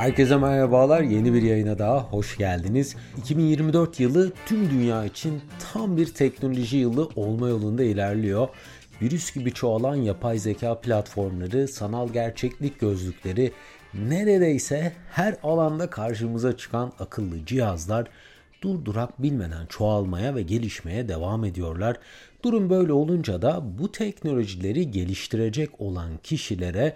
Herkese merhabalar. Yeni bir yayına daha hoş geldiniz. 2024 yılı tüm dünya için tam bir teknoloji yılı olma yolunda ilerliyor. Virüs gibi çoğalan yapay zeka platformları, sanal gerçeklik gözlükleri, neredeyse her alanda karşımıza çıkan akıllı cihazlar durdurak bilmeden çoğalmaya ve gelişmeye devam ediyorlar. Durum böyle olunca da bu teknolojileri geliştirecek olan kişilere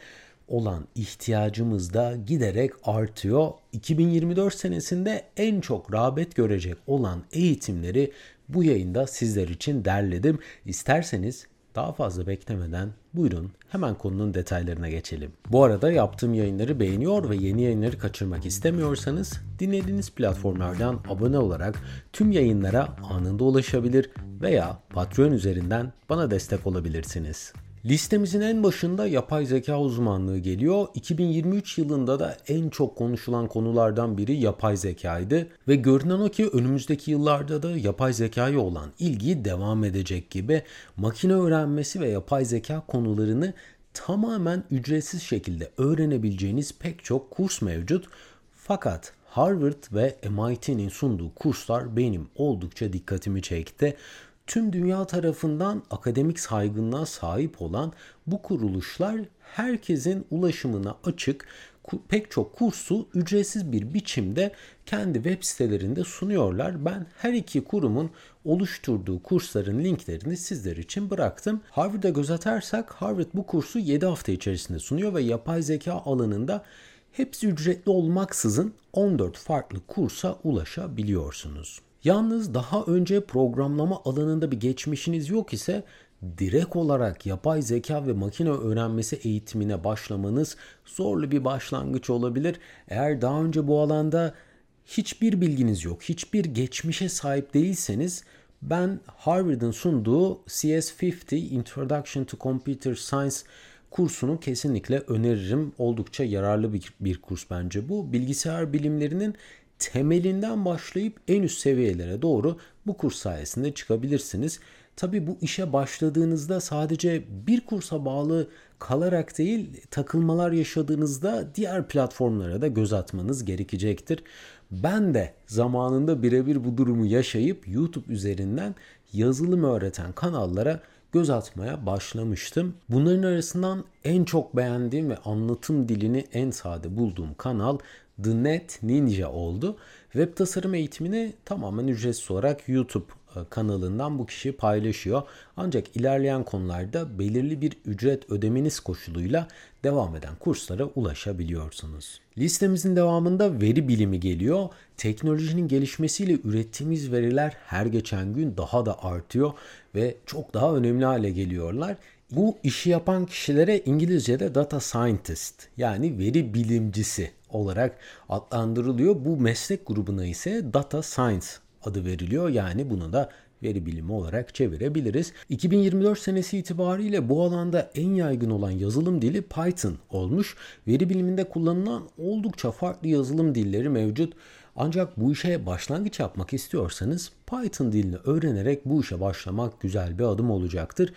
olan ihtiyacımız da giderek artıyor. 2024 senesinde en çok rağbet görecek olan eğitimleri bu yayında sizler için derledim. İsterseniz daha fazla beklemeden buyurun hemen konunun detaylarına geçelim. Bu arada yaptığım yayınları beğeniyor ve yeni yayınları kaçırmak istemiyorsanız dinlediğiniz platformlardan abone olarak tüm yayınlara anında ulaşabilir veya Patreon üzerinden bana destek olabilirsiniz. Listemizin en başında yapay zeka uzmanlığı geliyor. 2023 yılında da en çok konuşulan konulardan biri yapay zekaydı ve görünen o ki önümüzdeki yıllarda da yapay zekaya olan ilgi devam edecek gibi makine öğrenmesi ve yapay zeka konularını tamamen ücretsiz şekilde öğrenebileceğiniz pek çok kurs mevcut. Fakat Harvard ve MIT'nin sunduğu kurslar benim oldukça dikkatimi çekti tüm dünya tarafından akademik saygınlığa sahip olan bu kuruluşlar herkesin ulaşımına açık pek çok kursu ücretsiz bir biçimde kendi web sitelerinde sunuyorlar. Ben her iki kurumun oluşturduğu kursların linklerini sizler için bıraktım. Harvard'a göz atarsak Harvard bu kursu 7 hafta içerisinde sunuyor ve yapay zeka alanında hepsi ücretli olmaksızın 14 farklı kursa ulaşabiliyorsunuz. Yalnız daha önce programlama alanında bir geçmişiniz yok ise direkt olarak yapay zeka ve makine öğrenmesi eğitimine başlamanız zorlu bir başlangıç olabilir. Eğer daha önce bu alanda hiçbir bilginiz yok, hiçbir geçmişe sahip değilseniz ben Harvard'ın sunduğu CS50 Introduction to Computer Science kursunu kesinlikle öneririm. Oldukça yararlı bir, bir kurs bence bu. Bilgisayar bilimlerinin temelinden başlayıp en üst seviyelere doğru bu kurs sayesinde çıkabilirsiniz. Tabi bu işe başladığınızda sadece bir kursa bağlı kalarak değil takılmalar yaşadığınızda diğer platformlara da göz atmanız gerekecektir. Ben de zamanında birebir bu durumu yaşayıp YouTube üzerinden yazılım öğreten kanallara göz atmaya başlamıştım. Bunların arasından en çok beğendiğim ve anlatım dilini en sade bulduğum kanal The Net Ninja oldu. Web tasarım eğitimini tamamen ücretsiz olarak YouTube e, kanalından bu kişi paylaşıyor. Ancak ilerleyen konularda belirli bir ücret ödemeniz koşuluyla devam eden kurslara ulaşabiliyorsunuz. Listemizin devamında veri bilimi geliyor. Teknolojinin gelişmesiyle ürettiğimiz veriler her geçen gün daha da artıyor ve çok daha önemli hale geliyorlar. Bu işi yapan kişilere İngilizce'de data scientist yani veri bilimcisi olarak adlandırılıyor. Bu meslek grubuna ise data science adı veriliyor. Yani bunu da veri bilimi olarak çevirebiliriz. 2024 senesi itibariyle bu alanda en yaygın olan yazılım dili Python olmuş. Veri biliminde kullanılan oldukça farklı yazılım dilleri mevcut. Ancak bu işe başlangıç yapmak istiyorsanız Python dilini öğrenerek bu işe başlamak güzel bir adım olacaktır.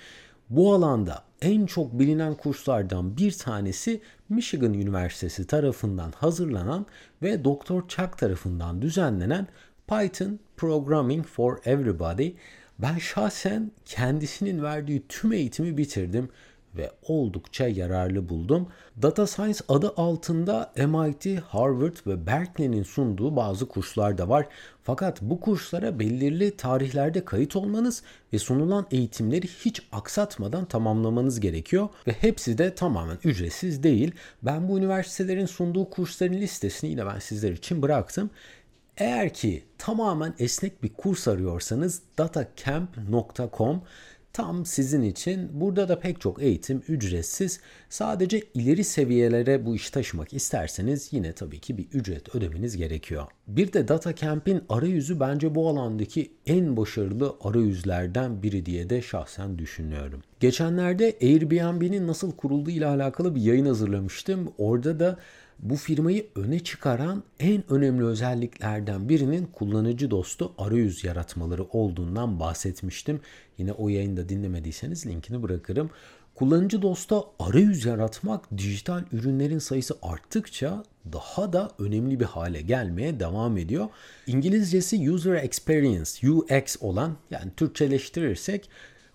Bu alanda en çok bilinen kurslardan bir tanesi Michigan Üniversitesi tarafından hazırlanan ve Dr. Chuck tarafından düzenlenen Python Programming for Everybody. Ben şahsen kendisinin verdiği tüm eğitimi bitirdim ve oldukça yararlı buldum. Data Science adı altında MIT, Harvard ve Berkeley'nin sunduğu bazı kurslar da var. Fakat bu kurslara belirli tarihlerde kayıt olmanız ve sunulan eğitimleri hiç aksatmadan tamamlamanız gerekiyor ve hepsi de tamamen ücretsiz değil. Ben bu üniversitelerin sunduğu kursların listesini yine ben sizler için bıraktım. Eğer ki tamamen esnek bir kurs arıyorsanız datacamp.com tam sizin için. Burada da pek çok eğitim ücretsiz. Sadece ileri seviyelere bu işi taşımak isterseniz yine tabii ki bir ücret ödemeniz gerekiyor. Bir de DataCamp'in arayüzü bence bu alandaki en başarılı arayüzlerden biri diye de şahsen düşünüyorum. Geçenlerde Airbnb'nin nasıl kurulduğu ile alakalı bir yayın hazırlamıştım. Orada da bu firmayı öne çıkaran en önemli özelliklerden birinin kullanıcı dostu arayüz yaratmaları olduğundan bahsetmiştim. Yine o yayında dinlemediyseniz linkini bırakırım. Kullanıcı dosta arayüz yaratmak dijital ürünlerin sayısı arttıkça daha da önemli bir hale gelmeye devam ediyor. İngilizcesi user experience, UX olan yani Türkçeleştirirsek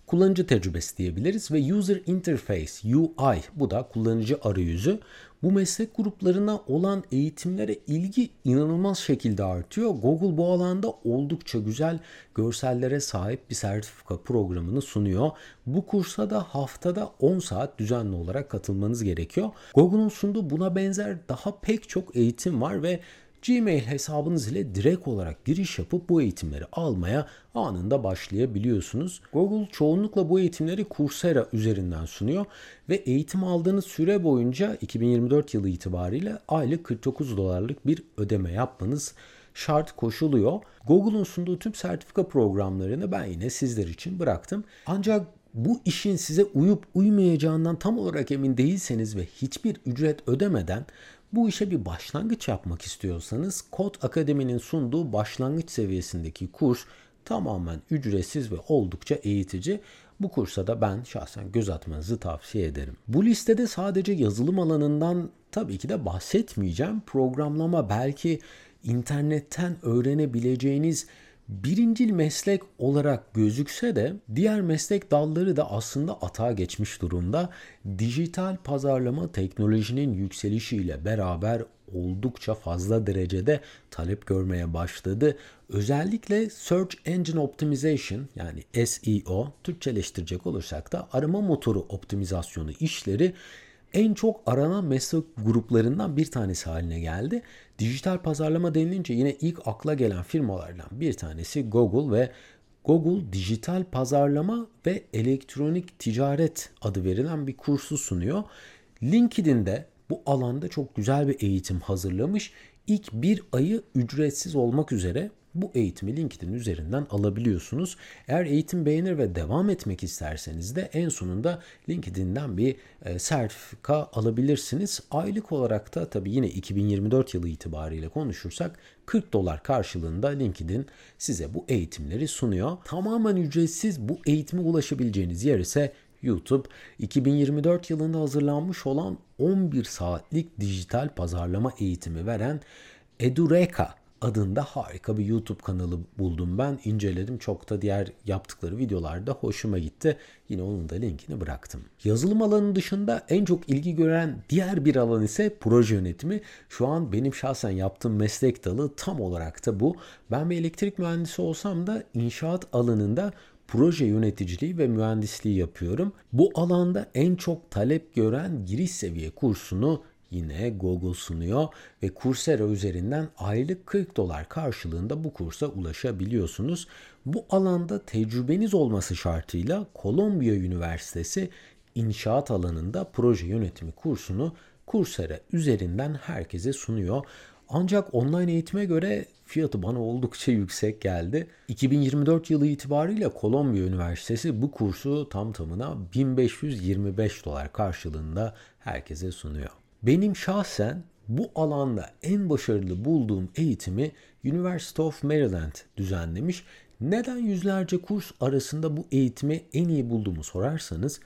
kullanıcı tecrübesi diyebiliriz ve user interface UI bu da kullanıcı arayüzü. Bu meslek gruplarına olan eğitimlere ilgi inanılmaz şekilde artıyor. Google bu alanda oldukça güzel görsellere sahip bir sertifika programını sunuyor. Bu kursa da haftada 10 saat düzenli olarak katılmanız gerekiyor. Google'un sunduğu buna benzer daha pek çok eğitim var ve Gmail hesabınız ile direkt olarak giriş yapıp bu eğitimleri almaya anında başlayabiliyorsunuz. Google çoğunlukla bu eğitimleri Coursera üzerinden sunuyor ve eğitim aldığınız süre boyunca 2024 yılı itibariyle aylık 49 dolarlık bir ödeme yapmanız şart koşuluyor. Google'un sunduğu tüm sertifika programlarını ben yine sizler için bıraktım. Ancak bu işin size uyup uymayacağından tam olarak emin değilseniz ve hiçbir ücret ödemeden bu işe bir başlangıç yapmak istiyorsanız Kod Akademi'nin sunduğu başlangıç seviyesindeki kurs tamamen ücretsiz ve oldukça eğitici. Bu kursa da ben şahsen göz atmanızı tavsiye ederim. Bu listede sadece yazılım alanından tabii ki de bahsetmeyeceğim. Programlama belki internetten öğrenebileceğiniz birincil meslek olarak gözükse de diğer meslek dalları da aslında atağa geçmiş durumda. Dijital pazarlama teknolojinin yükselişiyle beraber oldukça fazla derecede talep görmeye başladı. Özellikle Search Engine Optimization yani SEO Türkçeleştirecek olursak da arama motoru optimizasyonu işleri en çok aranan meslek gruplarından bir tanesi haline geldi. Dijital pazarlama denilince yine ilk akla gelen firmalardan bir tanesi Google ve Google dijital pazarlama ve elektronik ticaret adı verilen bir kursu sunuyor. LinkedIn'de bu alanda çok güzel bir eğitim hazırlamış. İlk bir ayı ücretsiz olmak üzere bu eğitimi LinkedIn üzerinden alabiliyorsunuz. Eğer eğitim beğenir ve devam etmek isterseniz de en sonunda LinkedIn'den bir e, sertifika alabilirsiniz. Aylık olarak da tabii yine 2024 yılı itibariyle konuşursak 40 dolar karşılığında LinkedIn size bu eğitimleri sunuyor. Tamamen ücretsiz bu eğitime ulaşabileceğiniz yer ise YouTube 2024 yılında hazırlanmış olan 11 saatlik dijital pazarlama eğitimi veren Edureka adında harika bir YouTube kanalı buldum ben. inceledim. Çok da diğer yaptıkları videolarda hoşuma gitti. Yine onun da linkini bıraktım. Yazılım alanı dışında en çok ilgi gören diğer bir alan ise proje yönetimi. Şu an benim şahsen yaptığım meslek dalı tam olarak da bu. Ben bir elektrik mühendisi olsam da inşaat alanında proje yöneticiliği ve mühendisliği yapıyorum. Bu alanda en çok talep gören giriş seviye kursunu yine Google sunuyor ve Coursera üzerinden aylık 40 dolar karşılığında bu kursa ulaşabiliyorsunuz. Bu alanda tecrübeniz olması şartıyla Columbia Üniversitesi inşaat alanında proje yönetimi kursunu Coursera üzerinden herkese sunuyor. Ancak online eğitime göre fiyatı bana oldukça yüksek geldi. 2024 yılı itibariyle Columbia Üniversitesi bu kursu tam tamına 1525 dolar karşılığında herkese sunuyor. Benim şahsen bu alanda en başarılı bulduğum eğitimi University of Maryland düzenlemiş. Neden yüzlerce kurs arasında bu eğitimi en iyi bulduğumu sorarsanız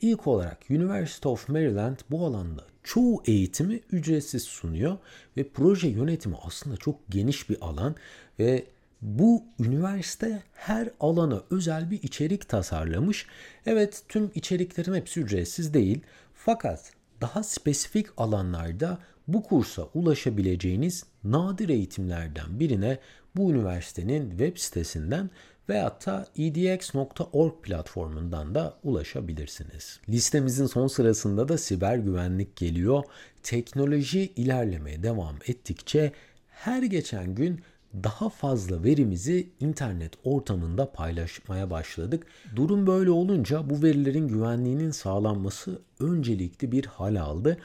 ilk olarak University of Maryland bu alanda çoğu eğitimi ücretsiz sunuyor ve proje yönetimi aslında çok geniş bir alan ve bu üniversite her alana özel bir içerik tasarlamış. Evet tüm içeriklerin hepsi ücretsiz değil fakat daha spesifik alanlarda bu kursa ulaşabileceğiniz nadir eğitimlerden birine bu üniversitenin web sitesinden veyahut da edx.org platformundan da ulaşabilirsiniz. Listemizin son sırasında da siber güvenlik geliyor. Teknoloji ilerlemeye devam ettikçe her geçen gün daha fazla verimizi internet ortamında paylaşmaya başladık. Durum böyle olunca bu verilerin güvenliğinin sağlanması öncelikli bir hal aldı.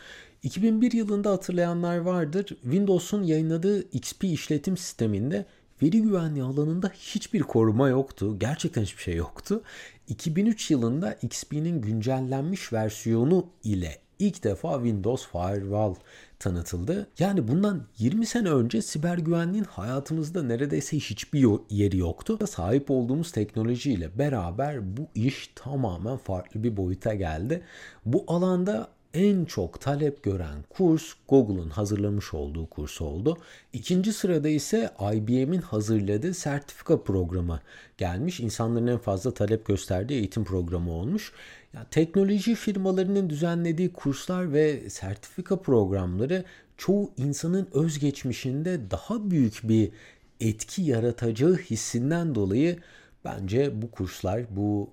2001 yılında hatırlayanlar vardır. Windows'un yayınladığı XP işletim sisteminde veri güvenliği alanında hiçbir koruma yoktu. Gerçekten hiçbir şey yoktu. 2003 yılında XP'nin güncellenmiş versiyonu ile ilk defa Windows Firewall tanıtıldı. Yani bundan 20 sene önce siber güvenliğin hayatımızda neredeyse hiçbir yeri yoktu. Sahip olduğumuz teknolojiyle beraber bu iş tamamen farklı bir boyuta geldi. Bu alanda en çok talep gören kurs Google'un hazırlamış olduğu kurs oldu. İkinci sırada ise IBM'in hazırladığı sertifika programı gelmiş. İnsanların en fazla talep gösterdiği eğitim programı olmuş. Yani teknoloji firmalarının düzenlediği kurslar ve sertifika programları çoğu insanın özgeçmişinde daha büyük bir etki yaratacağı hissinden dolayı bence bu kurslar, bu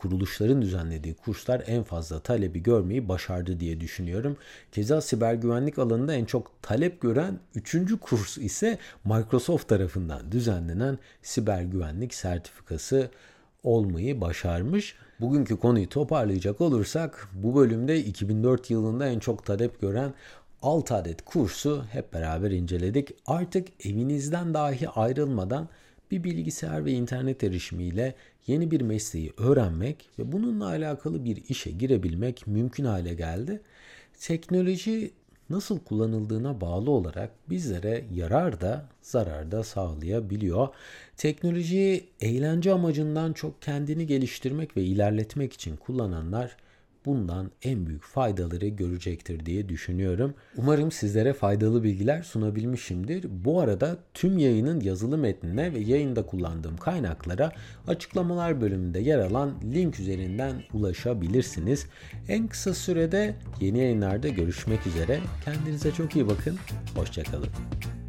kuruluşların düzenlediği kurslar en fazla talebi görmeyi başardı diye düşünüyorum. Keza siber güvenlik alanında en çok talep gören üçüncü kurs ise Microsoft tarafından düzenlenen siber güvenlik sertifikası olmayı başarmış. Bugünkü konuyu toparlayacak olursak bu bölümde 2004 yılında en çok talep gören 6 adet kursu hep beraber inceledik. Artık evinizden dahi ayrılmadan bir bilgisayar ve internet erişimiyle yeni bir mesleği öğrenmek ve bununla alakalı bir işe girebilmek mümkün hale geldi. Teknoloji nasıl kullanıldığına bağlı olarak bizlere yarar da zarar da sağlayabiliyor. Teknolojiyi eğlence amacından çok kendini geliştirmek ve ilerletmek için kullananlar bundan en büyük faydaları görecektir diye düşünüyorum. Umarım sizlere faydalı bilgiler sunabilmişimdir. Bu arada tüm yayının yazılı metnine ve yayında kullandığım kaynaklara açıklamalar bölümünde yer alan link üzerinden ulaşabilirsiniz. En kısa sürede yeni yayınlarda görüşmek üzere. Kendinize çok iyi bakın. Hoşçakalın.